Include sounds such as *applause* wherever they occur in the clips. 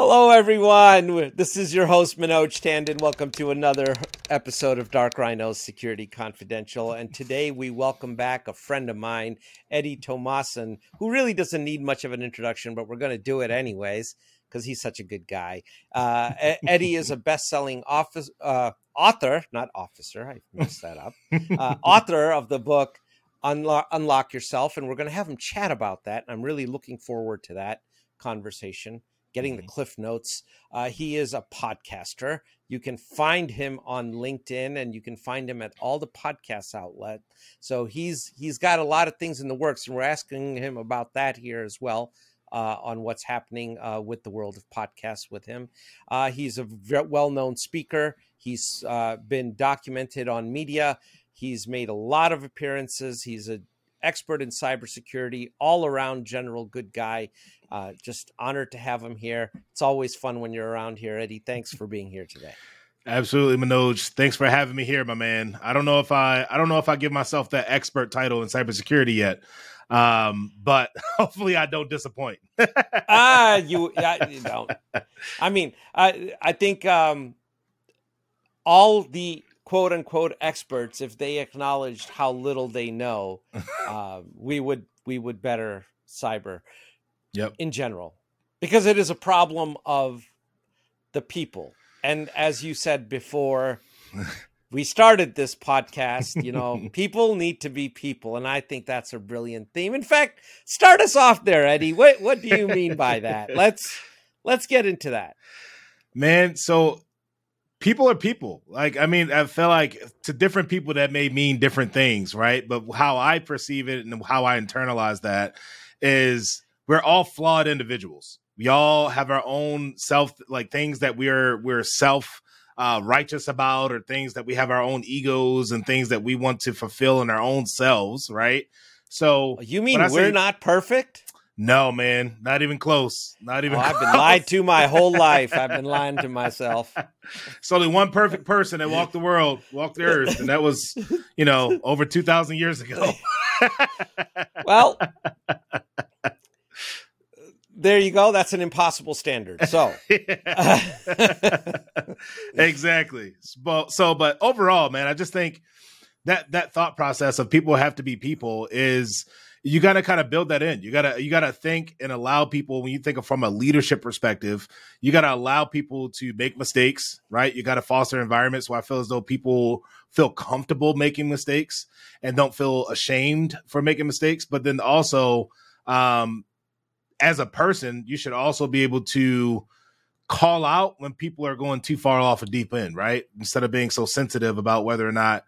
Hello, everyone. This is your host, Manoj Tandon. Welcome to another episode of Dark Rhiino's Security Confidential. And today we welcome back a friend of mine, Eddie Tomasin, who really doesn't need much of an introduction, but we're going to do it anyways because he's such a good guy. Uh, Eddie is a best selling office, uh, author, not officer, I messed that up, uh, author of the book Unlock, Unlock Yourself. And we're going to have him chat about that. I'm really looking forward to that conversation getting the mm-hmm. cliff notes. Uh, he is a podcaster. You can find him on LinkedIn and you can find him at all the podcast outlet. So he's he's got a lot of things in the works, and we're asking him about that here as well. Uh, on what's happening uh, with the world of podcasts with him. Uh, he's a well known speaker. He's uh, been documented on media. He's made a lot of appearances. He's an expert in cybersecurity, all around general good guy. Uh, just honored to have him here. It's always fun when you're around here, Eddie. Thanks for being here today. Absolutely, Manoj. Thanks for having me here, my man. I don't know if I I don't know if I give myself that expert title in cybersecurity yet, um, but *laughs* hopefully I don't disappoint. *laughs* ah, you, you don't. I mean, I I think um, all the quote unquote experts, if they acknowledged how little they know, *laughs* uh, we would we would better cyber yep. in general because it is a problem of the people. And as you said before, *laughs* we started this podcast, you know, *laughs* people need to be people. And I think that's a brilliant theme. In fact, start us off there, Eddie. What what do you mean by that? Let's let's get into that. Man, so people are people. Like, I mean, I feel like to different people that may mean different things, right? But how I perceive it and how I internalize that is we're all flawed individuals. We all have our own self, like things that we're we're self uh, righteous about, or things that we have our own egos and things that we want to fulfill in our own selves, right? So you mean we're say, not perfect? No, man, not even close. Not even. Oh, I've been lied to my whole life. I've been *laughs* lying to myself. It's only one perfect person that walked the world, walked the earth, and that was, you know, over two thousand years ago. *laughs* well, there you go. That's an impossible standard. So, *laughs* exactly. So, but overall, man, I just think that that thought process of people have to be people is you got to kind of build that in. You got to you got to think and allow people when you think of from a leadership perspective, you got to allow people to make mistakes, right? You got to foster environments where I feel as though people feel comfortable making mistakes and don't feel ashamed for making mistakes, but then also um as a person, you should also be able to call out when people are going too far off a deep end, right? Instead of being so sensitive about whether or not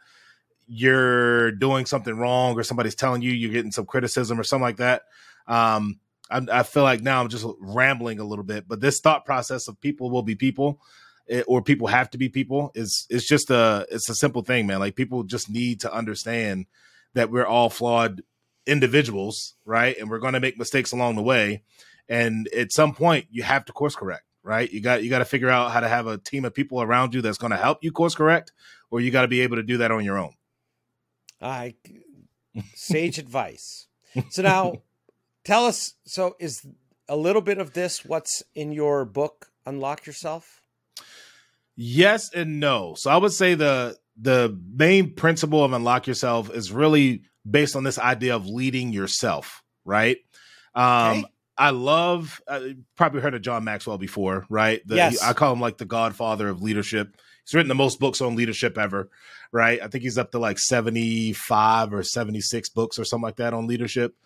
you're doing something wrong or somebody's telling you you're getting some criticism or something like that. Um, I, I feel like now I'm just rambling a little bit, but this thought process of people will be people it, or people have to be people is it's just a it's a simple thing, man. Like people just need to understand that we're all flawed individuals, right? And we're going to make mistakes along the way. And at some point, you have to course correct, right? You got you got to figure out how to have a team of people around you that's going to help you course correct, or you got to be able to do that on your own. I sage advice. So now, *laughs* tell us. So is a little bit of this what's in your book, Unlock Yourself? Yes and no. So I would say the the main principle of unlock yourself is really based on this idea of leading yourself, right? Um, okay. I love, uh, probably heard of John Maxwell before, right? The, yes. He, I call him like the godfather of leadership. He's written the most books on leadership ever, right? I think he's up to like 75 or 76 books or something like that on leadership.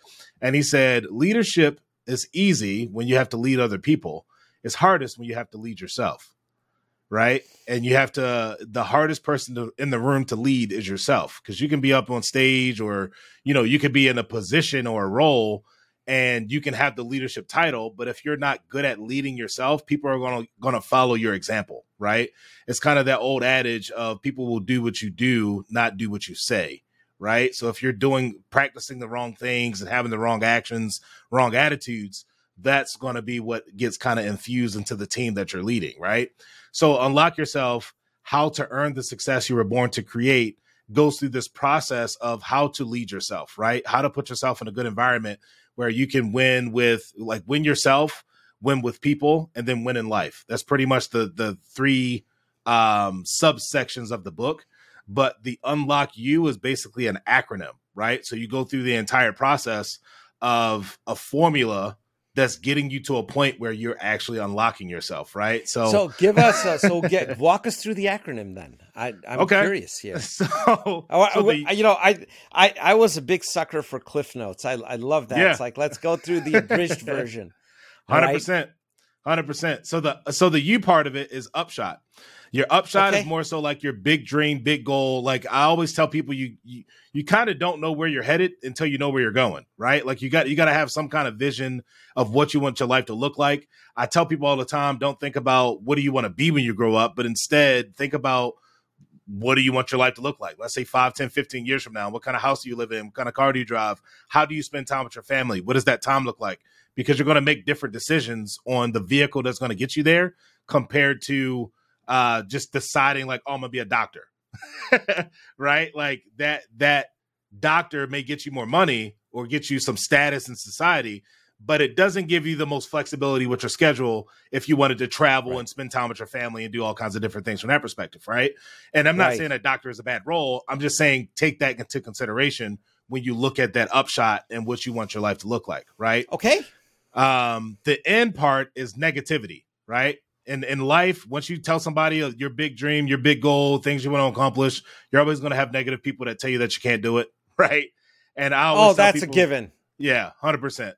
And he said, leadership is easy when you have to lead other people, it's hardest when you have to lead yourself right? And you have to the hardest person to, in the room to lead is yourself because you can be up on stage or you know you could be in a position or a role and you can have the leadership title but if you're not good at leading yourself people are going to going to follow your example right? It's kind of that old adage of people will do what you do not do what you say right? So if you're doing practicing the wrong things and having the wrong actions wrong attitudes that's going to be what gets kind of infused into the team that you're leading right? So unlock yourself, how to earn the success you were born to create goes through this process of how to lead yourself, right? How to put yourself in a good environment where you can win with like win yourself, win with people, and then win in life. That's pretty much the the three um, subsections of the book. But the unlock you is basically an acronym, right? So you go through the entire process of a formula that's getting you to a point where you're actually unlocking yourself, right? So, so give us, a, so *laughs* get walk us through the acronym then. I, am okay. curious here. *laughs* So, oh, so the, you know, I, I, I was a big sucker for Cliff Notes. I, I love that. Yeah. It's like let's go through the abridged *laughs* version. Hundred percent, hundred percent. So the so the U part of it is upshot. Your upshot okay. is more so like your big dream, big goal. Like I always tell people, you you, you kind of don't know where you're headed until you know where you're going, right? Like you got you got to have some kind of vision of what you want your life to look like. I tell people all the time, don't think about what do you want to be when you grow up, but instead think about what do you want your life to look like? Let's say 5, 10, 15 years from now. What kind of house do you live in? What kind of car do you drive? How do you spend time with your family? What does that time look like? Because you're going to make different decisions on the vehicle that's going to get you there compared to uh, just deciding like, oh, I'm gonna be a doctor, *laughs* right? Like that that doctor may get you more money or get you some status in society, but it doesn't give you the most flexibility with your schedule if you wanted to travel right. and spend time with your family and do all kinds of different things from that perspective, right? And I'm not right. saying that doctor is a bad role. I'm just saying take that into consideration when you look at that upshot and what you want your life to look like, right? Okay. Um, the end part is negativity, right? in in life, once you tell somebody your big dream, your big goal, things you want to accomplish, you're always going to have negative people that tell you that you can't do it, *laughs* right? And I always oh, that's people, a given. Yeah, hundred percent,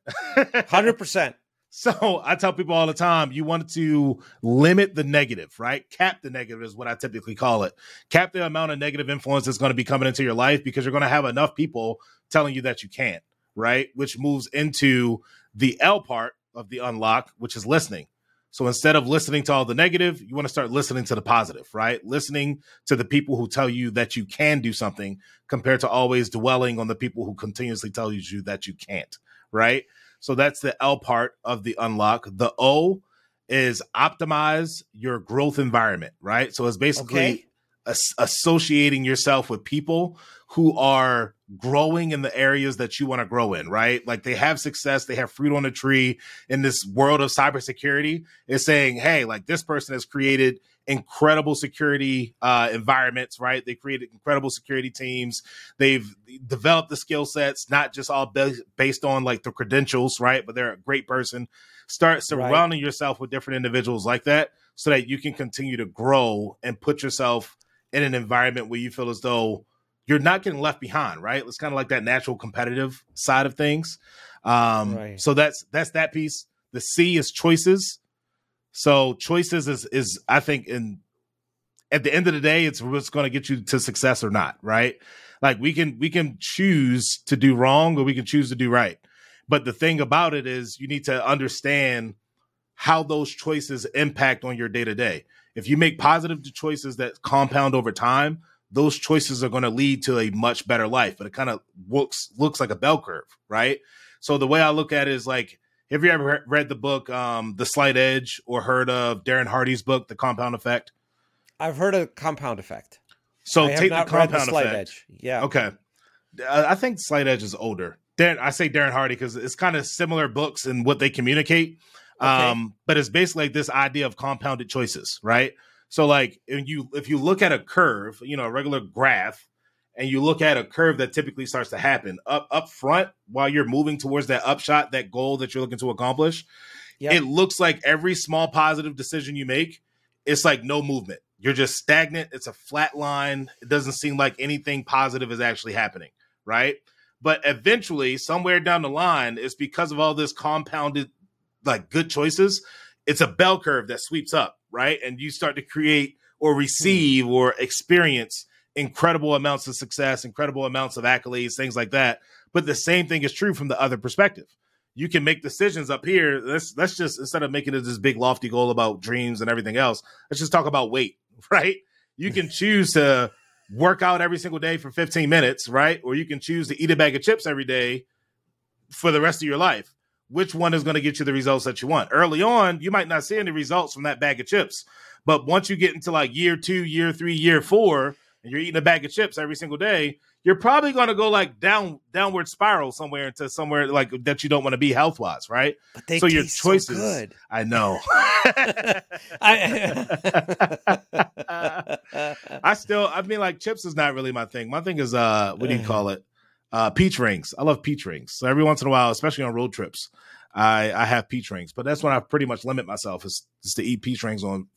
hundred *laughs* percent. So I tell people all the time, you want to limit the negative, right? Cap the negative is what I typically call it. Cap the amount of negative influence that's going to be coming into your life because you're going to have enough people telling you that you can't, right? Which moves into the L part of the unlock, which is listening. So instead of listening to all the negative, you want to start listening to the positive, right? Listening to the people who tell you that you can do something compared to always dwelling on the people who continuously tell you that you can't, right? So that's the L part of the unlock. The O is optimize your growth environment, right? So it's basically okay. as- associating yourself with people who are growing in the areas that you want to grow in, right? Like they have success, they have fruit on the tree in this world of cybersecurity. Is saying, hey, like this person has created incredible security uh, environments, right? They created incredible security teams. They've developed the skill sets, not just all be- based on like the credentials, right? But they're a great person. Start surrounding right. yourself with different individuals like that so that you can continue to grow and put yourself in an environment where you feel as though you're not getting left behind, right? It's kind of like that natural competitive side of things. Um, right. So that's that's that piece. The C is choices. So choices is is I think in at the end of the day, it's what's going to get you to success or not, right? Like we can we can choose to do wrong or we can choose to do right. But the thing about it is you need to understand how those choices impact on your day to day. If you make positive choices that compound over time, those choices are going to lead to a much better life. But it kind of looks looks like a bell curve, right? So the way I look at it is like, have you ever read the book um, The Slight Edge or heard of Darren Hardy's book The Compound Effect? I've heard of Compound Effect. So I take the Compound the Effect. Edge. Yeah. Okay. I think Slight Edge is older. Darren, I say Darren Hardy because it's kind of similar books and what they communicate. Okay. Um, but it's basically like this idea of compounded choices, right? So like if you if you look at a curve, you know, a regular graph, and you look at a curve that typically starts to happen up up front while you're moving towards that upshot, that goal that you're looking to accomplish, yep. it looks like every small positive decision you make, it's like no movement. You're just stagnant. It's a flat line. It doesn't seem like anything positive is actually happening, right? But eventually, somewhere down the line, it's because of all this compounded like good choices. It's a bell curve that sweeps up right? And you start to create or hmm. receive or experience incredible amounts of success, incredible amounts of accolades, things like that. But the same thing is true from the other perspective. You can make decisions up here. Let's let's just instead of making it this big lofty goal about dreams and everything else, let's just talk about weight, *laughs* right? You can choose to work out every single day for 15 minutes, right? Or you can choose to eat a bag of chips every day for the rest of your life which one is going to get you the results that you want. Early on, you might not see any results from that bag of chips. But once you get into like year two, year three, year four, and you're eating a bag of chips every single day, you're probably going to go like down downward spiral somewhere into somewhere like that you don't want to be health wise, right? But they so your taste so choices. good. I know. *laughs* *laughs* I, I still, I mean, like chips is not really my thing. My thing is, uh, what do you call it? Uh, peach rings. I love peach rings. So every once in a while, especially on road trips, I I have peach rings. But that's when I pretty much limit myself is just to eat peach rings on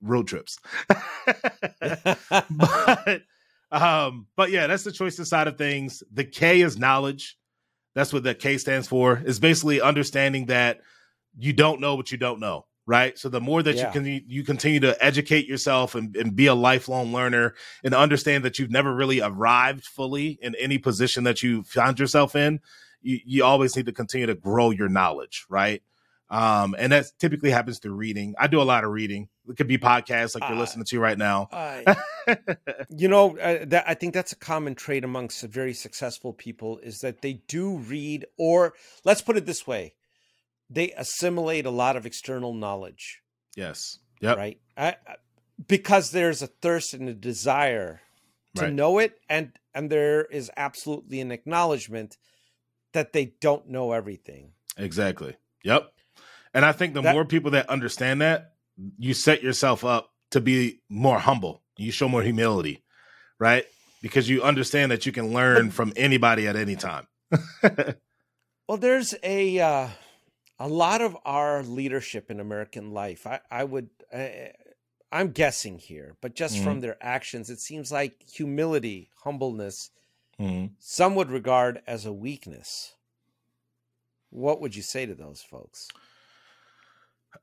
road trips. *laughs* but um, but yeah, that's the choices side of things. The K is knowledge. That's what the K stands for. Is basically understanding that you don't know what you don't know, right? So the more that Yeah. you can you continue to educate yourself and, and be a lifelong learner and understand that you've never really arrived fully in any position that you found yourself in, you, you always need to continue to grow your knowledge, right? Um, and that typically happens through reading. I do a lot of reading. It could be podcasts like you're Uh, listening to right now. I- *laughs* you know, uh, that, I think that's a common trait amongst very successful people is that they do read, or let's put it this way, they assimilate a lot of external knowledge, yes. Yep. right? I, because there's a thirst and a desire to Right. know it, and and there is absolutely an acknowledgement that they don't know everything. Exactly. Yep. And I think the That- more people that understand that, you set yourself up to be more humble. You show more humility, right? Because you understand that you can learn from anybody at any time. *laughs* Well, there's a uh, a lot of our leadership in American life. I, I would, uh, I'm guessing here, but just Mm-hmm. from their actions, it seems like humility, humbleness, Mhm. some would regard as a weakness. What would you say to those folks?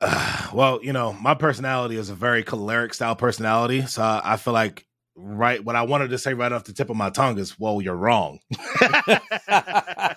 *sighs* well, you know, my personality is a very choleric style personality. So I, I feel like right what I wanted to say right off the tip of my tongue is, well, you're wrong. *laughs* *laughs*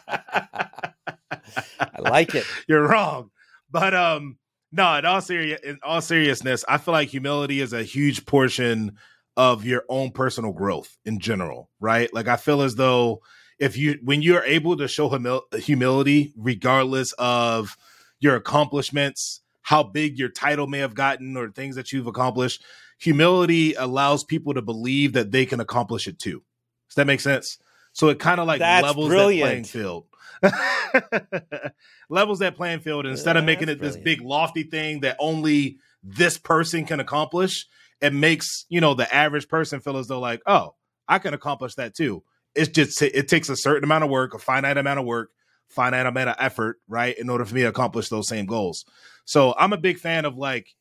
*laughs* Like it. *laughs* you're wrong. But um no, in all serious in all seriousness, I feel like humility is a huge portion of your own personal growth in general, right? Like I feel as though if you when you're able to show humil- humility regardless of your accomplishments, how big your title may have gotten or things that you've accomplished, humility allows people to believe that they can accomplish it too. Does that make sense? So it kind of like That's levels brilliant. that playing field. *laughs* levels that playing field instead of making it this big lofty thing that only this person can accomplish it makes you know the average person feel as though like oh i can accomplish that too it's just it takes a certain amount of work a finite amount of work finite amount of effort right in order for me to accomplish those same goals so i'm a big fan of like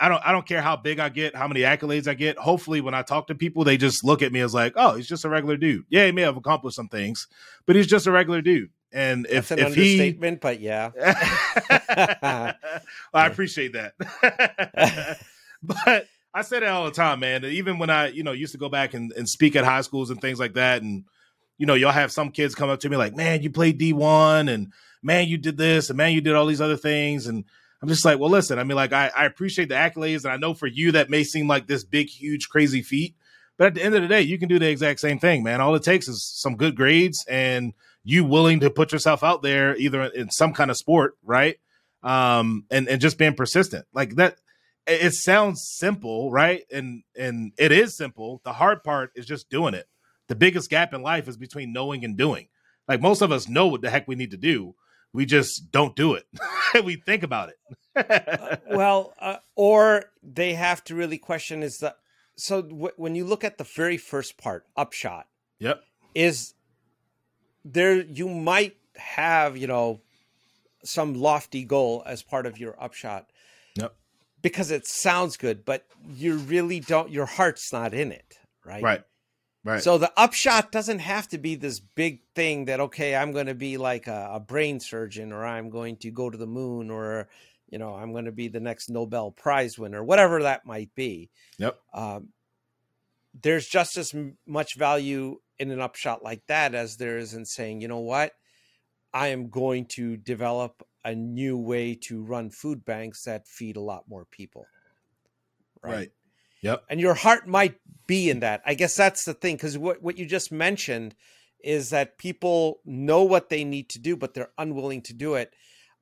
I don't I don't care how big I get, how many accolades I get. Hopefully when I talk to people, they just look at me as like, oh, he's just a regular dude. Yeah, he may have accomplished some things, but he's just a regular dude. And if That's an if he understatement, but yeah. *laughs* well, I appreciate that. *laughs* but I say that all the time, man. Even when I, you know, used to go back and, and speak at high schools and things like that, and you know, y'all have some kids come up to me like, "Man, you played D one, and man, you did this, and man, you did all these other things," and I'm just like, well, listen, I mean, like, I, I appreciate the accolades, and I know for you that may seem like this big, huge, crazy feat, but at the end of the day, you can do the exact same thing, man. All it takes is some good grades and you willing to put yourself out there, either in some kind of sport, right? Um, and and just being persistent, like that. It sounds simple, right? And and it is simple. The hard part is just doing it. The biggest gap in life is between knowing and doing. Like most of us know what the heck we need to do, we just don't do it. *laughs* we think about it. *laughs* well, uh, or they have to really question is the so w- when you look at the very first part, upshot, yep. is there you might have you know some lofty goal as part of your upshot Yep. because it sounds good, but you really don't. Your heart's not in it, right? Right. Right. So the upshot doesn't have to be this big thing that okay, I'm going to be like a, a brain surgeon, or I'm going to go to the moon, or you know, I'm going to be the next Nobel Prize winner, whatever that might be. Yep. Um, there's just as much value in an upshot like that as there is in saying, you know what, I am going to develop a new way to run food banks that feed a lot more people. right. Yep. and your heart might be in that. I guess that's the thing because what what you just mentioned is that people know what they need to do, but they're unwilling to do it.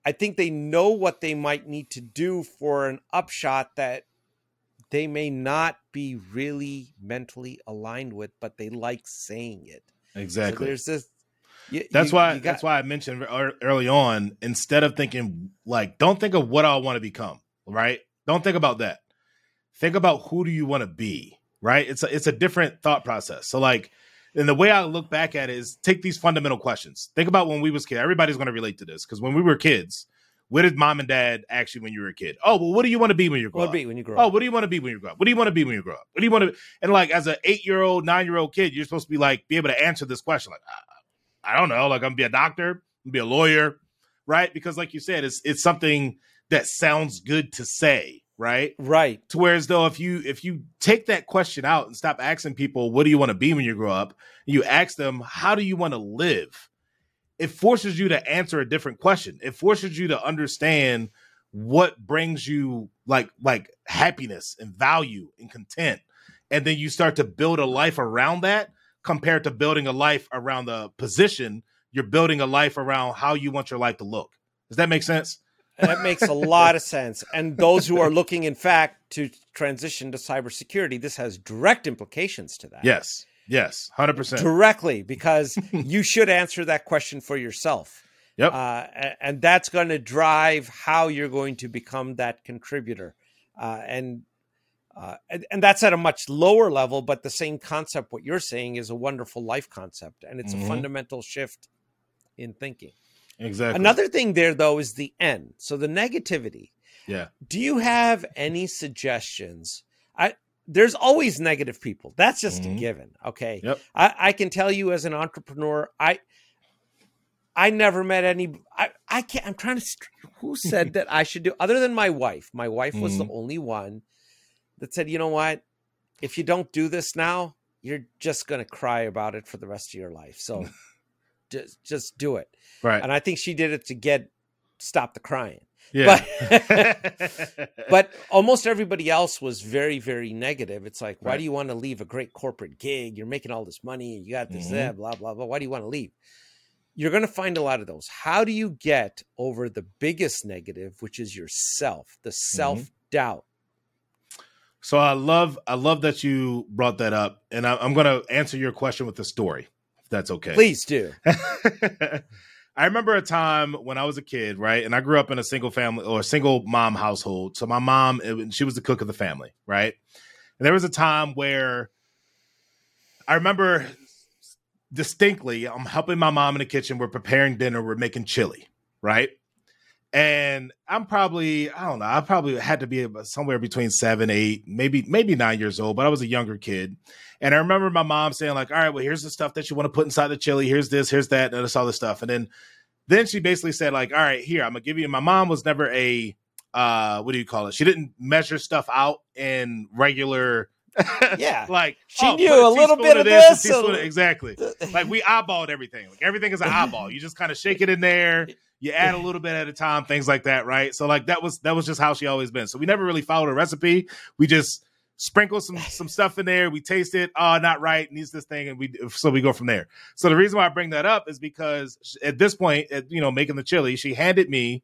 I think they know what they might need to do for an upshot that they may not be really mentally aligned with, but they like saying it. Exactly. So there's this. You, that's you, why. you got, that's why I mentioned early on. Instead of thinking like, don't think of what I want to become. Right. Don't think about that. Think about who do you want to be. Right. It's a, it's a different thought process. So like, and the way I look back at it is take these fundamental questions. Think about when we was kids. Everybody's going to relate to this because when we were kids, what did mom and dad ask you when you were a kid? Oh, well, what do you want to be when you grow what up? Be when you grow oh, what do you want to be when you grow up? What do you want to be when you grow up? What do you want to? And like as an eight year old, nine year old kid, you're supposed to be like be able to answer this question. Like I, I don't know. Like I'm gonna be a doctor, I'm gonna be a lawyer, right? Because like you said, it's it's something that sounds good to say, right? Right. To whereas though if you if you take that question out and stop asking people what do you want to be when you grow up, you ask them how do you want to live it forces you to answer a different question. It forces you to understand what brings you like like happiness and value and content. And then you start to build a life around that compared to building a life around the position. You're building a life around how you want your life to look. Does that make sense? that makes a lot of sense. And those who are looking, in fact, to transition to cybersecurity, this has direct implications to that. Yes. Yes, hundred percent directly because *laughs* you should answer that question for yourself. Yep, uh, and that's going to drive how you're going to become that contributor, uh, and, uh, and and that's at a much lower level. But the same concept, what you're saying, is a wonderful life concept, and it's mm-hmm. a fundamental shift in thinking. Exactly. Another thing there, though, is the N. So the negativity. Yeah. Do you have any suggestions? There's always negative people. That's just mm-hmm. a given. Okay. Yep. I, I can tell you as an entrepreneur, I I never met any I, I can't I'm trying to who said *laughs* that I should do other than my wife. My wife was mm-hmm. the only one that said, you know what? If you don't do this now, you're just gonna cry about it for the rest of your life. So *laughs* just just do it. Right. And I think she did it to get stop the crying. Yeah. But, *laughs* but almost everybody else was very, very negative. It's like, why right. do you want to leave a great corporate gig? You're making all this money. You got this, mm-hmm. that, blah, blah, blah. Why do you want to leave? You're going to find a lot of those. How do you get over the biggest negative, which is yourself, the self doubt? Mm-hmm. So I love, I love that you brought that up, and I, I'm going to answer your question with a story, if that's okay. Please do. *laughs* I remember a time when I was a kid, right? And I grew up in a single family or single mom household. So my mom, she was the cook of the family, right? And there was a time where I remember distinctly, I'm helping my mom in the kitchen. We're preparing dinner. We're making chili, right? And I'm probably, I don't know, I probably had to be somewhere between seven, eight, maybe, maybe nine years old, but I was a younger kid. And I remember my mom saying, like, all right, well, here's the stuff that you want to put inside the chili. Here's this, here's that, and this all this stuff. And then then she basically said, like, all right, here, I'm gonna give you my mom was never a uh what do you call it? She didn't measure stuff out in regular *laughs* yeah, like she oh, knew a, a little bit of this. this of, exactly. *laughs* like we eyeballed everything. Like everything is an eyeball. You just kind of shake it in there. *laughs* You add a *laughs* little bit at a time, things like that, right? So like that was that was just how she always been. So we never really followed a recipe. We just sprinkle some *laughs* some stuff in there. We taste it. Oh, not right. Needs this thing, and we so we go from there. So the reason why I bring that up is because at this point, at, you know, making the chili, she handed me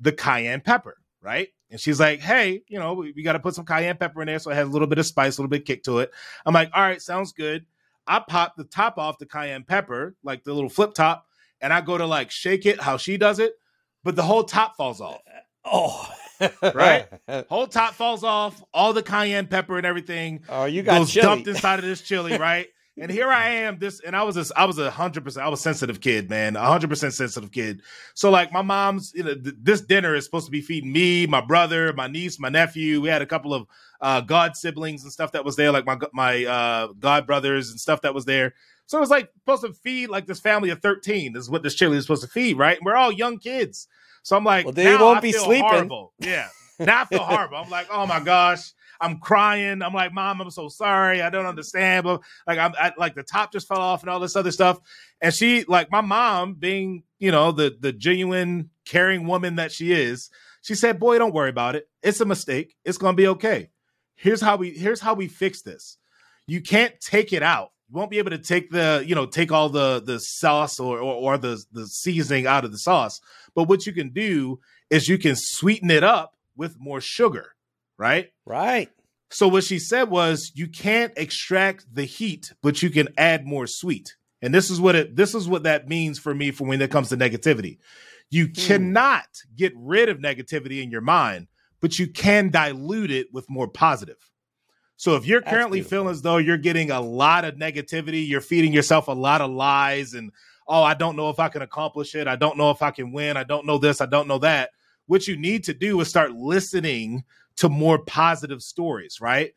the cayenne pepper, right? And she's like, "Hey, you know, we, we got to put some cayenne pepper in there, so it has a little bit of spice, a little bit of kick to it." I'm like, "All right, sounds good." I pop the top off the cayenne pepper, like the little flip top, and I go to like shake it how she does it, but the whole top falls off. Oh *laughs* right? *laughs* Whole top falls off, all the cayenne pepper and everything. Oh, you got goes chili. dumped inside of this chili, *laughs* right? and here I am, this, and I was I was a hundred percent, I was sensitive kid, man, a hundred percent sensitive kid. So like my mom's, you know, th- this dinner is supposed to be feeding me, my brother, my niece, my nephew. We had a couple of uh, god siblings and stuff that was there, like my my uh, god brothers and stuff that was there. So it was like supposed to feed like this family of thirteen. This is what this chili is supposed to feed, right? And we're all young kids. So I'm like, well, they won't I be sleeping. Horrible. Yeah. Now I feel *laughs* horrible. I'm like, oh my gosh. I'm crying. I'm like, Mom, I'm so sorry. I don't understand. But like, I'm I, like the top just fell off and all this other stuff. And she, like, my mom, being you know the the genuine caring woman that she is, she said, "Boy, don't worry about it. It's a mistake. It's gonna be okay. Here's how we here's how we fix this. You can't take it out won't be able to take the you know take all the the sauce or, or, or the the seasoning out of the sauce but what you can do is you can sweeten it up with more sugar right right So what she said was you can't extract the heat, but you can add more sweet. And this is what it this is what that means for me for when it comes to negativity. You hmm. cannot get rid of negativity in your mind, but you can dilute it with more positive. So if you're currently feeling as though you're getting a lot of negativity, you're feeding yourself a lot of lies and oh, I don't know if I can accomplish it. I don't know if I can win. I don't know this. I don't know that. What you need to do is start listening to more positive stories, right?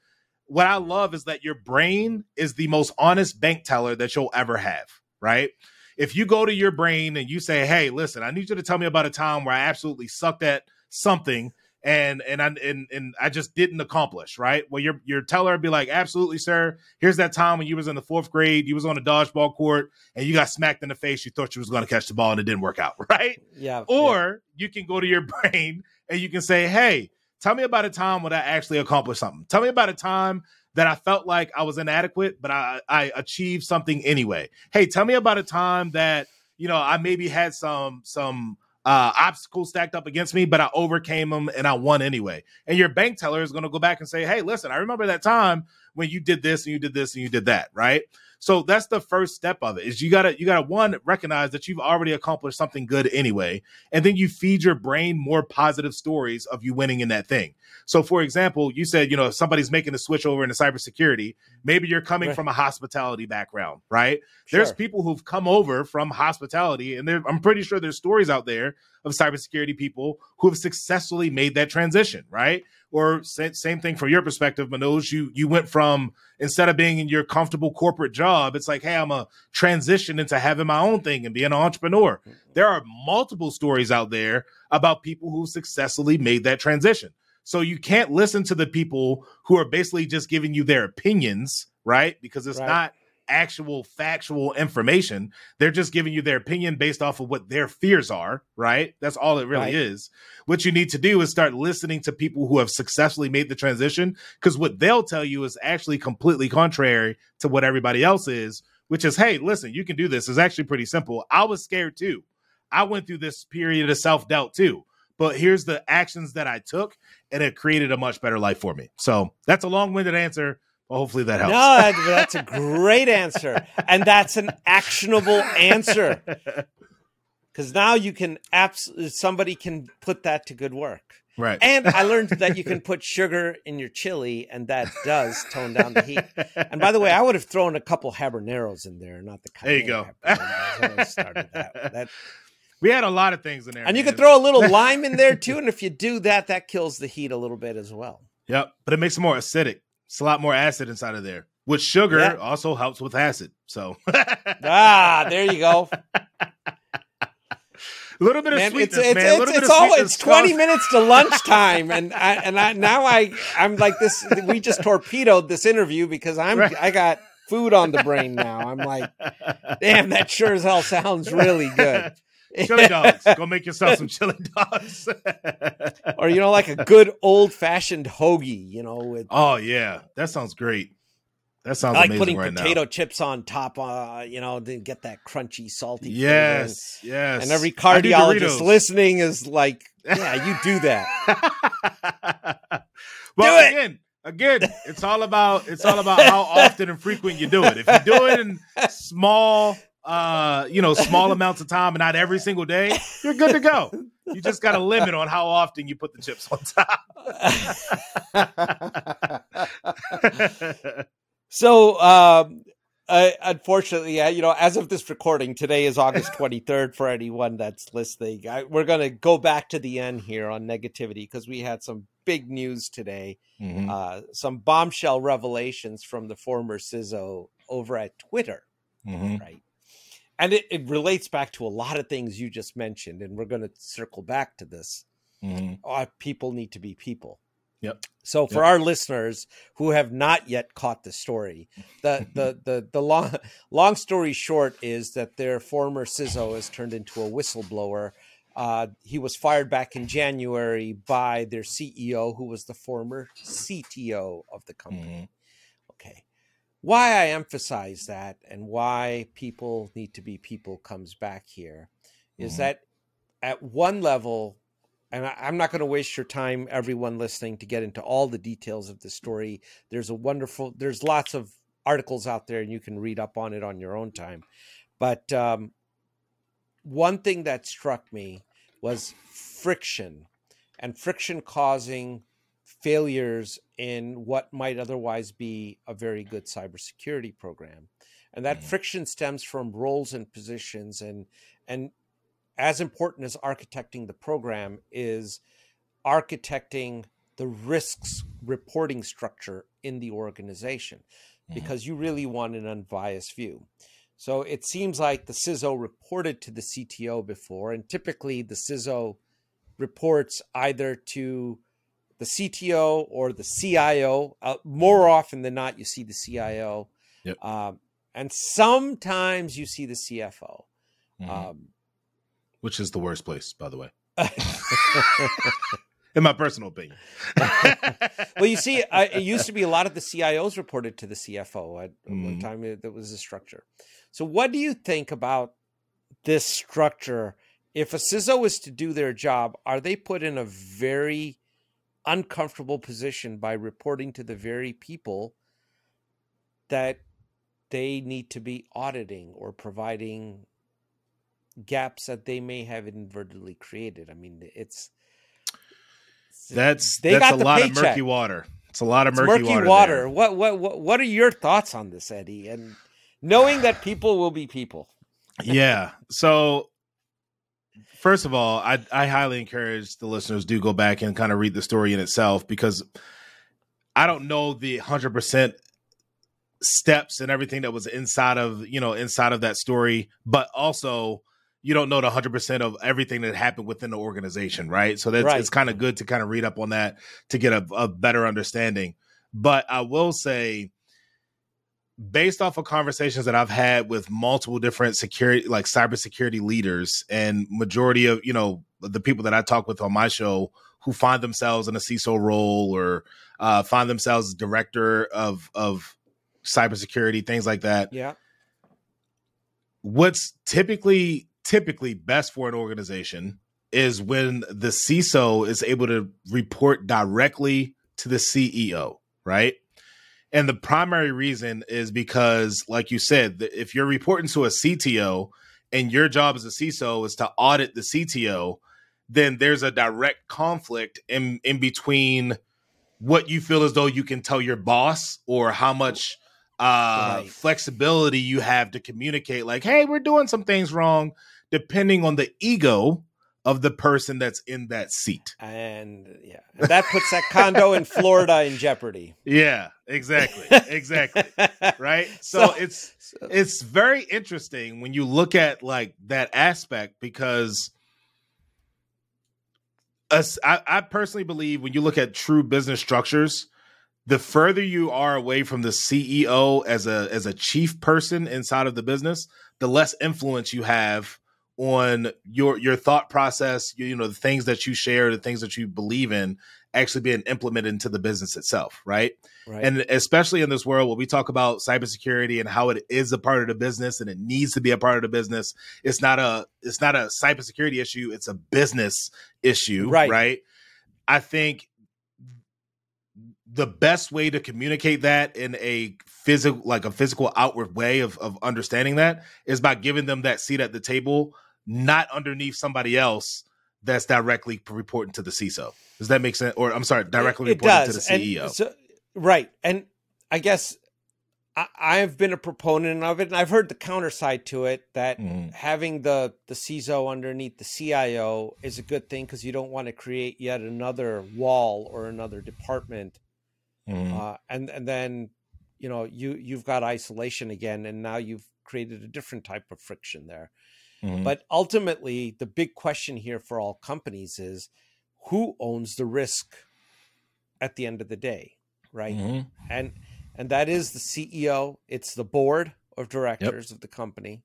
What I love is that your brain is the most honest bank teller that you'll ever have, right? If you go to your brain and you say, "Hey, listen, I need you to tell me about a time where I absolutely sucked at something and and I and and I just didn't accomplish, right? Well, your your teller would be like, absolutely, sir. Here's that time when you was in the fourth grade, you was on a dodgeball court, and you got smacked in the face. You thought you was going to catch the ball, and it didn't work out, *laughs* right? Yeah. Or yeah. you can go to your *laughs* brain and you can say, hey, tell me about a time when I actually accomplished something. Tell me about a time that I felt like I was inadequate, but I I achieved something anyway. Hey, tell me about a time that you know I maybe had some some uh, obstacles stacked up against me, but I overcame them and I won anyway. And your bank teller is going to go back and say, "Hey, listen, I remember that time when you did this and you did this and you did that, right?" So that's the first step of it. Is you gotta you gotta one recognize that you've already accomplished something good anyway, and then you feed your brain more positive stories of you winning in that thing. So, for example, you said you know if somebody's making a switch over into cybersecurity, maybe you're coming right. from a hospitality background, right? Sure. There's people who've come over from hospitality, and I'm pretty sure there's stories out there of cybersecurity people who have successfully made that transition, right? Or same thing from your perspective, Manoj. You you went from instead of being in your comfortable corporate job, it's like, hey, I'm a transition into having my own thing and being an entrepreneur. Mm-hmm. There are multiple stories out there about people who successfully made that transition. So you can't listen to the people who are basically just giving you their opinions, right? Because it's right. not actual factual information. They're just giving you their opinion based off of what their fears are, right? That's all it really right. is. What you need to do is start listening to people who have successfully made the transition because what they'll tell you is actually completely contrary to what everybody else is, which is, hey, listen, you can do this. It's actually pretty simple. I was scared too. I went through this period of self doubt too. But here's the actions that I took, and it created a much better life for me. So that's a long winded answer well, hopefully that helps. No, that's a great answer. And that's an actionable answer. Because now you can absolutely, somebody can put that to good work. Right. And I learned that you can put sugar in your chili and that does tone down the heat. And by the way, I would have thrown a couple habaneros in there, not the kind There you go. started that. *laughs* that. We had a lot of things in there. And man. you could throw a little *laughs* lime in there too. And if you do that, that kills the heat a little bit as well. Yep. But it makes it more acidic. It's a lot more acid inside of there. With sugar yeah. also helps with acid. So *laughs* ah, there you go. A *laughs* little bit of man, sweetness, it's, man. It's, it's, all, it's twenty minutes to lunchtime, and I, and I now I I'm like this. We just torpedoed this interview because I'm right. I got food on the brain now. I'm like, *laughs* damn, that sure as hell sounds really good chili *laughs* dogs. Go make yourself some chili *laughs* dogs. *laughs* or you know, like a good old fashioned hoagie. You know. With, oh yeah, that sounds great. That sounds I like putting right potato now. chips on top. Uh, you know, to get that crunchy, salty. Yes, and, yes. And every cardiologist listening is like, "Yeah, you do that." well, do again, again, it's all about it's all about how often and frequent you do it. If you do it in small uh, you know, small *laughs* amounts of time and not every single day, you're good to go. You just got a limit on how often you put the chips on top. *laughs* so, um, uh, unfortunately, uh, you know, as of this recording, today is August 23rd for anyone that's listening. I, we're going to go back to the end here on negativity because we had some big news today. Mm-hmm. Uh, some bombshell revelations from the former CISO over at Twitter, mm-hmm. right? And it, it relates back to a lot of things you just mentioned and we're going to circle back to this mm-hmm. uh, people need to be people yep so for yep. our listeners who have not yet caught the story the the *laughs* the, the long long story short is that their former CISO has turned into a whistleblower uh, he was fired back in January by their CEO, who was the former CTO of the company. Why I emphasize that and why people need to be people comes back here is mm-hmm. that at one level, and I, am not going to waste your time, everyone listening, to get into all the details of the story. There's a wonderful, there's lots of articles out there, and you can read up on it on your own time. But um, one thing that struck me was friction, and friction causing failures in what might otherwise be a very good cybersecurity program. And that mm. friction stems from roles and positions and and as important as architecting the program is architecting the risks reporting structure in the organization mm-hmm. because you really want an unbiased view. So it seems like the CISO reported to the CTO before, and typically the CISO reports either to the CTO or the CIO. Uh, more often than not, you see the CIO. Yep. Um, and sometimes you see the CFO. Mm-hmm. Um, which is the worst place, by the way. *laughs* In my personal opinion. *laughs* well, you see, I, it used to be a lot of the CIOs reported to the CFO at mm. one time. That was a structure. So, what do you think about this structure? If a CISO is to do their job, are they put in a very uncomfortable position by reporting to the very people that they need to be auditing or providing gaps that they may have inadvertently created. I mean, it's that's they that's got a lot paycheck. of murky water. It's a lot of murky, murky water. water. What, what what what are your thoughts on this, Eddie? And knowing that people will be people. yeah. So first of all, I I highly encourage the listeners do go back and kind of read the story in itself because I don't know the hundred percent steps and everything that was inside of you know inside of that story, but also you don't know the 100% of everything that happened within the organization, right? So that's right. it's kind of good to kind of read up on that to get a, a better understanding. But I will say, based off of conversations that I've had with multiple different security, like cybersecurity leaders, and majority of you know the people that I talk with on my show who find themselves in a CISO role or uh, find themselves director of of cybersecurity, things like that. Yeah. What's typically typically best for an organization is when the CISO is able to report directly to the CEO, right? And the primary reason is because, like you said, if you're reporting to a CTO and your job as a CISO is to audit the CTO, then there's a direct conflict in, in between what you feel as though you can tell your boss or how much uh, right. flexibility you have to communicate, like, hey, we're doing some things wrong depending on the ego of the person that's in that seat. And yeah, and that puts that condo in Florida in jeopardy. Yeah, exactly. *laughs* Exactly. right? *laughs* So, so it's so. it's very interesting when you look at like that aspect because us, I, I personally believe when you look at true business structures, the further you are away from the CEO as a as a chief person inside of the business, the less influence you have on your your thought process, you, you know, the things that you share, the things that you believe in actually being implemented into the business itself, right? right? And especially in this world where we talk about cybersecurity and how it is a part of the business and it needs to be a part of the business. It's not a it's not a cybersecurity issue, it's a business issue, right? Right. I think the best way to communicate that in a physical like a physical outward way of, of understanding that is by giving them that seat at the table not underneath somebody else that's directly reporting to the CISO. Does that make sense? Or I'm sorry, directly it, it reporting does. to the CEO. So, right. And I guess I, have been a proponent of it, and I've heard the counter side to it that mm. having the the CISO underneath the CIO is a good thing because you don't want to create yet another wall or another department, mm. uh, and and then you know you you've got isolation again, and now you've created a different type of friction there. Mm-hmm. But ultimately, the big question here for all companies is who owns the risk at the end of the day, right? Mm-hmm. And and that is the CEO. It's the board of directors yep. of the company.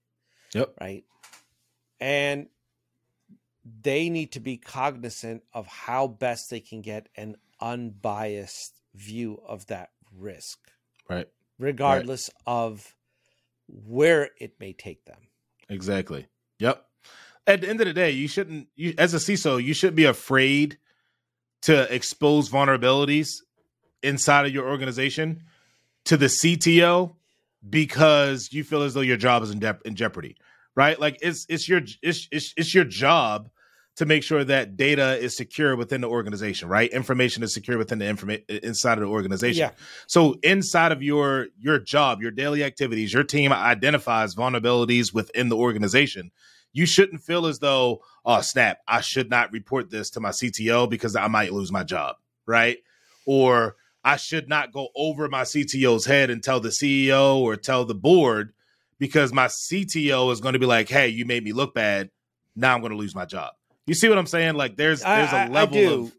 Yep. Right. And they need to be cognizant of how best they can get an unbiased view of that risk. Right. Regardless right. of where it may take them. Exactly. Yep. at the end of the day, you shouldn't. You, as a CISO, you shouldn't be afraid to expose vulnerabilities inside of your organization to the CTO because you feel as though your job is in, de- in jeopardy, right? Like it's it's your it's, it's it's your job to make sure that data is secure within the organization, right? Information is secure within the information inside of the organization. Yeah. So inside of your your job, your daily activities, your team identifies vulnerabilities within the organization. You shouldn't feel as though, oh snap, I should not report this to my CTO because I might lose my job, right? Or I should not go over my CTO's head and tell the CEO or tell the board because my CTO is going to be like, "Hey, you made me look bad. Now I'm going to lose my job." You see what I'm saying? Like there's there's a level of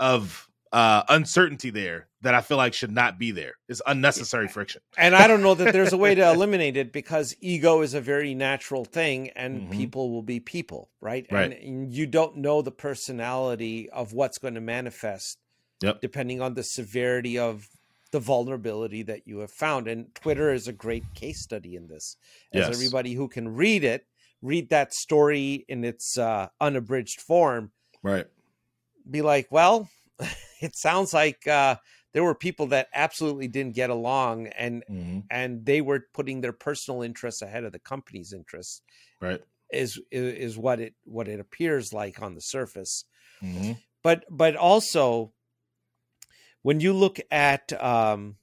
of uh, uncertainty there that I feel like should not be there. It's unnecessary friction. And I don't know that there's a way to *laughs* eliminate it because ego is a very natural thing and mm-hmm. people will be people, right? right? And you don't know the personality of what's going to manifest yep. depending on the severity of the vulnerability that you have found. And Twitter is a great case study in this. As yes. everybody who can read it read that story in its uh, unabridged form, right? Be like, well, *laughs* it sounds like uh, there were people that absolutely didn't get along, and mm-hmm. and they were putting their personal interests ahead of the company's interests. Right is is what it what it appears like on the surface. Mm-hmm. But but also when you look at um,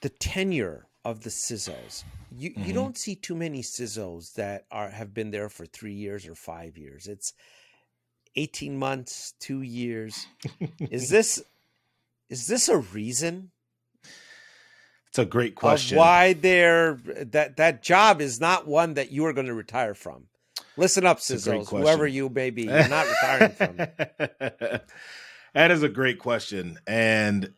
the tenure of the CISOs, you mm-hmm. you don't see too many CISOs that are have been there for three years or five years. It's eighteen months, two years. is this is this a reason? It's a great question. why they're that that job is not one that you are going to retire from. Listen up, CISOs, whoever you may be, you're not retiring from. *laughs* that is a great question, and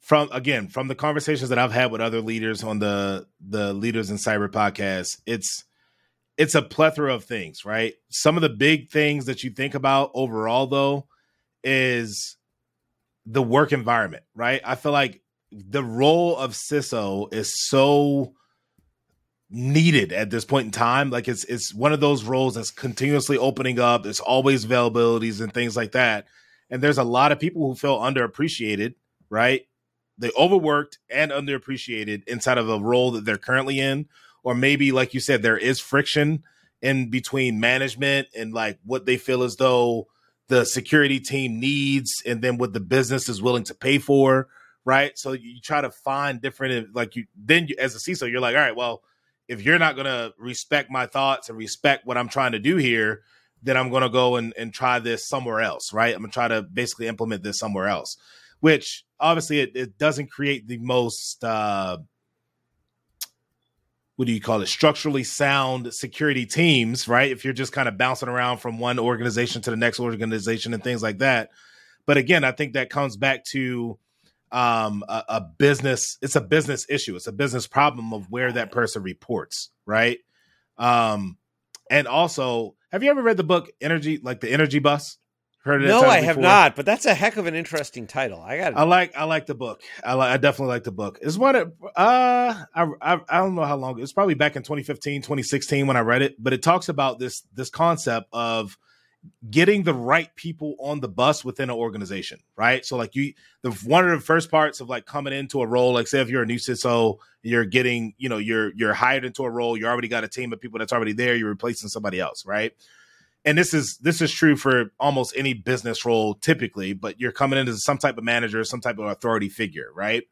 from again from the conversations that I've had with other leaders on the the leaders in cyber podcast, it's it's a plethora of things, right? Some of the big things that you think about overall though is the work environment, right? I feel like the role of CISO is so needed at this point in time. Like it's it's one of those roles that's continuously opening up. There's always availabilities and things like that. And there's a lot of people who feel underappreciated, right? they overworked and underappreciated inside of a role that they're currently in or maybe like you said there is friction in between management and like what they feel as though the security team needs and then what the business is willing to pay for right? So you try to find different like you then you, as a CISO you're like all right well if you're not going to respect my thoughts and respect what I'm trying to do here then I'm going to go and, and try this somewhere else right? I'm going to try to basically implement this somewhere else which obviously it, it doesn't create the most uh, what do you call it? Structurally sound security teams right? If you're just kind of bouncing around from one organization to the next organization and things like that. But again i think that comes back to um, a, a, business it's a business issue. It's a business problem of where that person reports right? Um, and also have you ever read the book energy like the energy bus Heard it? No, I have not. But that's a heck of an interesting title. I got. I like. I like the book. I like. I definitely like the book. It's one. Of, uh, I, I I don't know how long. It's probably back in 2015, 2016 when I read it. But it talks about this this concept of getting the right people on the bus within an organization, right? So like you, the one of the first parts of like coming into a role, like say if you're a new CISO, you're getting, you know, you're you're hired into a role, you already got a team of people that's already there, you're replacing somebody else, right? And this is this is true for almost any business role typically but you're coming in as some type of manager some type of authority figure right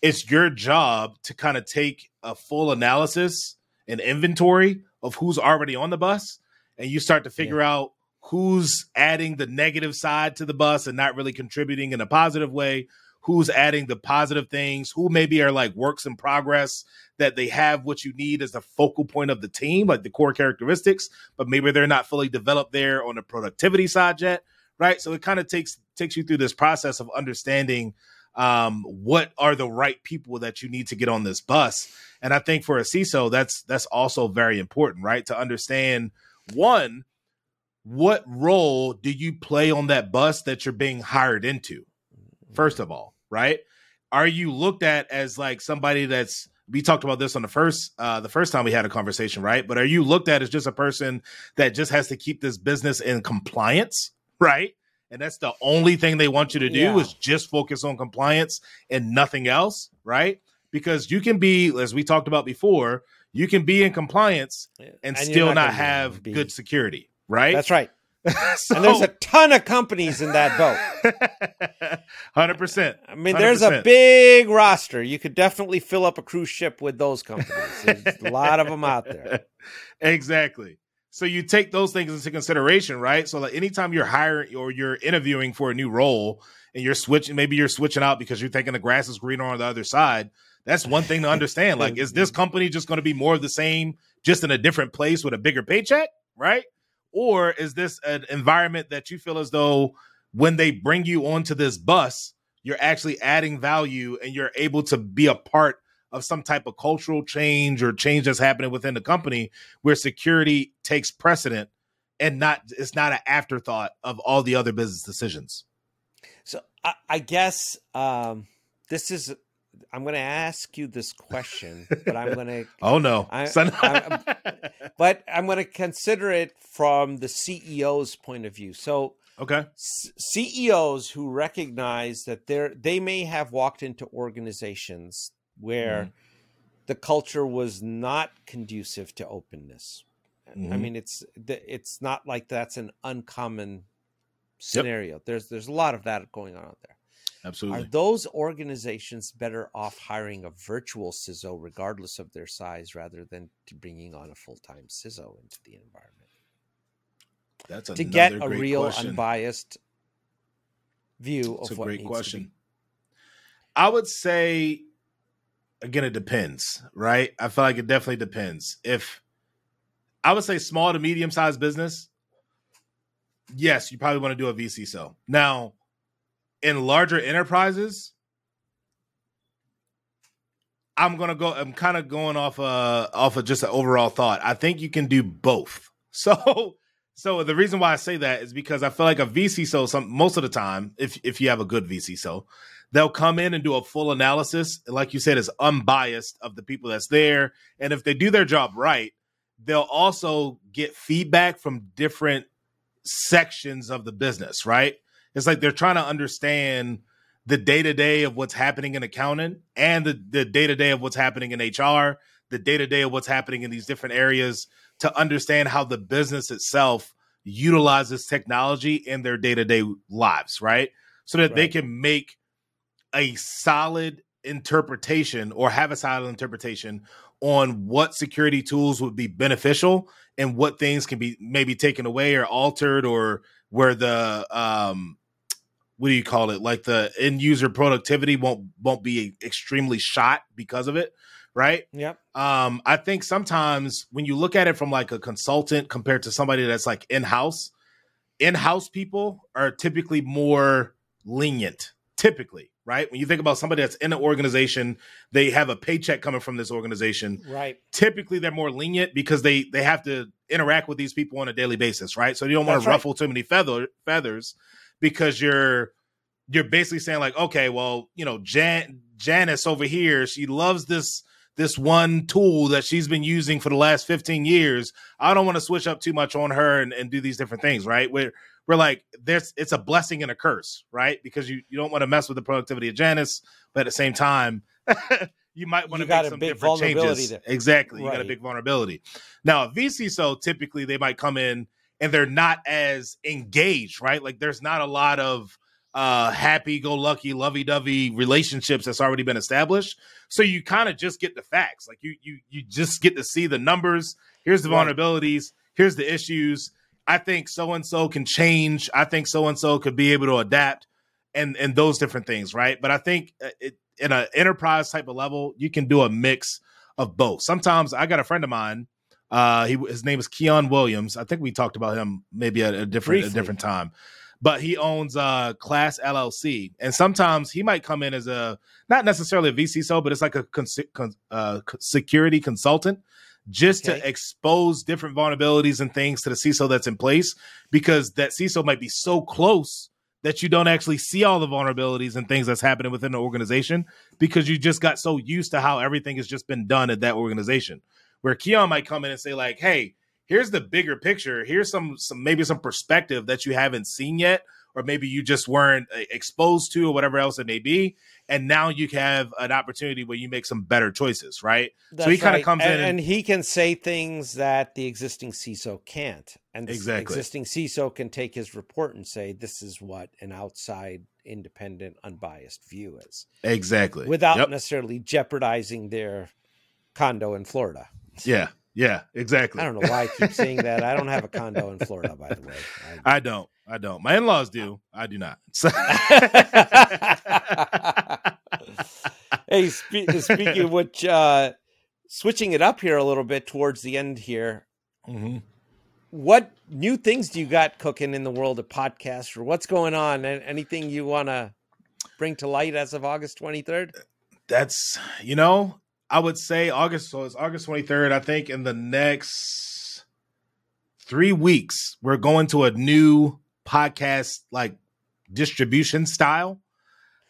it's your job to kind of take a full analysis and inventory of who's already on the bus and you start to figure yeah. out who's adding the negative side to the bus and not really contributing in a positive way who's adding the positive things, who maybe are like works in progress that they have what you need as the focal point of the team, like the core characteristics, but maybe they're not fully developed there on the productivity side yet, right? So it kind of takes takes you through this process of understanding um, what are the right people that you need to get on this bus. And I think for a CISO, that's that's also very important, right? To understand one, what role do you play on that bus that you're being hired into? First of all, right? Are you looked at as like somebody that's we talked about this on the first uh the first time we had a conversation, right? But are you looked at as just a person that just has to keep this business in compliance, right? And that's the only thing they want you to do Yeah. is just focus on compliance and nothing else, right? Because you can be, as we talked about before, you can be in compliance and, And still not not, have be- good security, right? That's right. So, *laughs* And there's a ton of companies in that boat. *laughs* hundred percent. I mean, there's a 100%. big roster. You could definitely fill up a cruise ship with those companies. There's a lot of them out there. *laughs* exactly. So you take those things into consideration, right? So like anytime you're hiring or you're interviewing for a new role and you're switching, maybe you're switching out because you're thinking the grass is greener on the other side. That's one thing to understand. Like, is this company just going to be more of the same, just in a different place with a bigger paycheck, right? Or is this an environment that you feel as though when they bring you onto this bus, you're actually adding value and you're able to be a part of some type of cultural change or change that's happening within the company where security takes precedent and not it's not an afterthought of all the other business decisions. So I, I guess um, this is. I'm going to ask you this question, but I'm going *laughs* to Oh no. I- I- *laughs* but I'm going to consider it from the CEO's point of view. So okay. C- CEOs who recognize that they're they may have walked into organizations where the culture was not conducive to openness. I Mhm. mean, it's it's not like that's an uncommon scenario. There's there's a lot of that going on out there. Are those organizations better off hiring a virtual CISO, regardless of their size, rather than to bringing on a full time CISO into the environment That's to get a great real, question. unbiased view It's of a what great needs question. I would say again, it depends, right? I feel like it definitely depends. If I would say small to medium sized business, yes, you probably want to do a vCISO. Now, in larger enterprises, I'm gonna go. I'm kind of going off uh off of just an overall thought. I think you can do both. *laughs* So, so the reason why I say that is because I feel like a vCISO some most of the time, if if you have a good vCISO, they'll come in and do a full analysis, and like you said, is unbiased of the people that's there. And if they do their job right, they'll also get feedback from different sections of the business. Right? It's like they're trying to understand the day to day of what's happening in accounting and the the day to day of what's happening in HR, the day to day of what's happening in these different areas to understand how the business itself utilizes technology in their day to day lives, right? So that they can make a solid interpretation or have a solid interpretation on what security tools would be beneficial and what things can be maybe taken away or altered or where the um what do you call it like the end user productivity won't won't be extremely shot because of it right Yep. um i think sometimes when you look at it from like a consultant compared to somebody that's like in-house in-house people are typically more lenient typically right when you think about somebody that's in an organization they have a paycheck coming from this organization Right. typically they're more lenient because they they have to interact with these people on a daily basis right so you don't want to right. ruffle too many feather feathers because you're you're basically saying like okay well you know Jan Janice over here she loves this this one tool that she's been using for the last 15 years. I don't want to switch up too much on her and, and do these different things right? We're we're like there's it's a blessing and a curse right? Because you you don't want to mess with the productivity of Janice but at the same time *laughs* you might want to make some different changes. there. exactly you got a big vulnerability. Now a vCISO typically they might come in and they're not as engaged right? Like there's not a lot of uh happy go lucky lovey dovey relationships that's already been established. So you kind of just get the facts. Like you you you just get to see the numbers. Here's the vulnerabilities. Here's the issues. I think so and so can change. I think so and so could be able to adapt and and those different things right? But i think uh, it, in an enterprise type of level you can do a mix of both. Sometimes i got a friend of mine uh he his name is keon williams i think we talked about him maybe at a different a different time but he owns uh class llc and sometimes he might come in as a not necessarily a vCISO but it's like a cons- con- uh, security consultant just Okay. to expose different vulnerabilities and things to the CISO that's in place because that CISO might be so close that you don't actually see all the vulnerabilities and things that's happening within the organization because you just got so used to how everything has just been done at that organization. Where Keon might come in and say, like, hey, here's the bigger picture. Here's some some maybe some perspective that you haven't seen yet, or maybe you just weren't uh, exposed to, or whatever else it may be. And now you have an opportunity where you make some better choices, right? That's so he kind of right. comes and, in and, and he can say things that the existing CISO can't. And the Exactly. existing CISO can take his report and say, this is what an outside, independent, unbiased view is, exactly without Yep. necessarily jeopardizing their condo in Florida. Yeah, yeah, exactly. I don't know why I keep saying that. I don't have a condo in Florida, by the way. I- I don't. I don't. My in-laws do. I do not. So- *laughs* hey, spe- speaking of which, uh, switching it up here a little bit towards the end here, Mhm. what new things do you got cooking in the world of podcasts or what's going on? And anything you want to bring to light as of August 23rd? That's you know, I would say August. So it's August twenty third. I think in the next three weeks, we're going to a new podcast like distribution style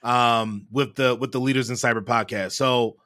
um with the with the leaders in cyber podcast. So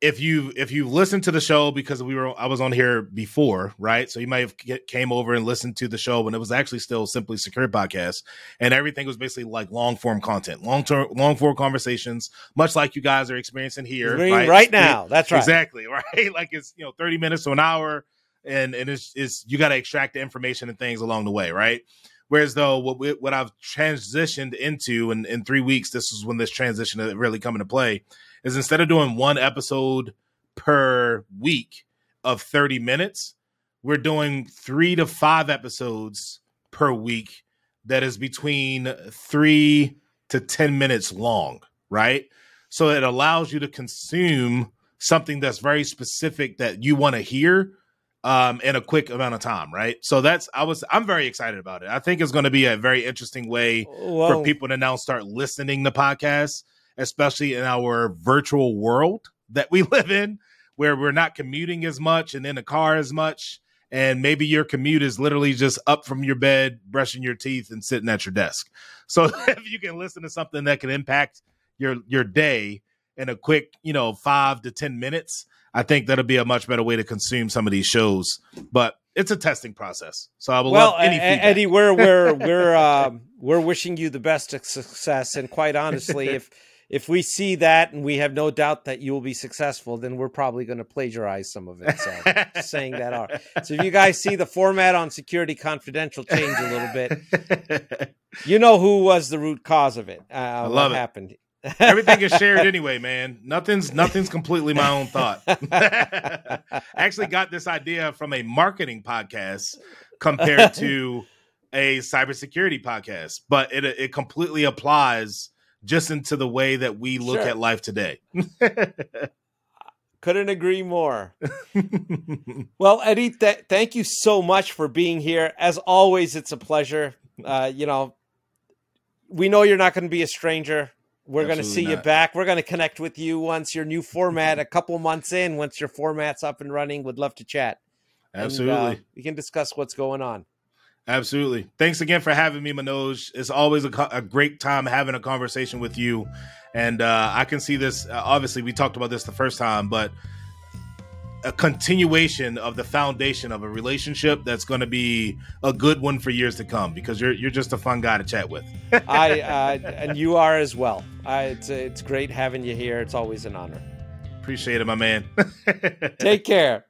if you if you've listened to the show because we were I was on here before, right? So you might have get, came over and listened to the show when it was actually still simply secure podcast, and everything was basically like long form content, long term, long form conversations, much like you guys are experiencing here Right, right, now. That's right. Exactly, *laughs* right? Like it's you know thirty minutes to an hour, and and it's it's you got to extract the information and things along the way, right? Whereas though what we, what I've transitioned into, and in three weeks, this is when this transition really come into play, is instead of doing one episode per week of thirty minutes, we're doing three to five episodes per week that is between three to 10 minutes long, right? So it allows you to consume something that's very specific that you want to hear um, in a quick amount of time, right? So that's I was I'm very excited about it. I think it's going to be a very interesting way Well, for people to now start listening to podcasts, especially in our virtual world that we *laughs* live in, where we're not commuting as much and in the car as much. And maybe your commute is literally just up from your bed, brushing your teeth, and sitting at your desk. *laughs* So if you can listen to something that can impact your your day in a quick, you know, five to ten minutes, I think that'll be a much better way to consume some of these shows. But it's a testing process, so I will well, love any feedback. Eddie, we're we're *laughs* we're um, we're wishing you the best of success, and quite honestly, if if we see that and we have no doubt that you will be successful, then we're probably going to plagiarize some of it. So, saying that are. So, if you guys see the format on Security Confidential change a little bit, *laughs* you know who was the root cause of it. Uh, I love what it. happened. Everything is shared anyway, man. Nothing's nothing's completely my own thought. I *laughs* actually got this idea from a marketing podcast compared to a cybersecurity podcast, but it it completely applies just into the way that we look Sure. at life today. *laughs* Couldn't agree more. Well, Eddie, th- thank you so much for being here. As always, it's a pleasure. Uh, you know, we know you're not going to be a stranger. We're going to see Absolutely you back. We're going to connect with you once your new format, a couple months in, once your format's up and running. Would love to chat. And, uh, Absolutely. we can discuss what's going on. Absolutely. Thanks again for having me, Manoj. It's always a, co- a great time having a conversation with you. And uh, I can see this. Uh, obviously, we talked about this the first time, but a continuation of the foundation of a relationship that's going to be a good one for years to come because you're you're just a fun guy to chat with. *laughs* I uh, and you are as well. I, it's it's great having you here. It's always an honor. Appreciate it, my man. *laughs* Take care.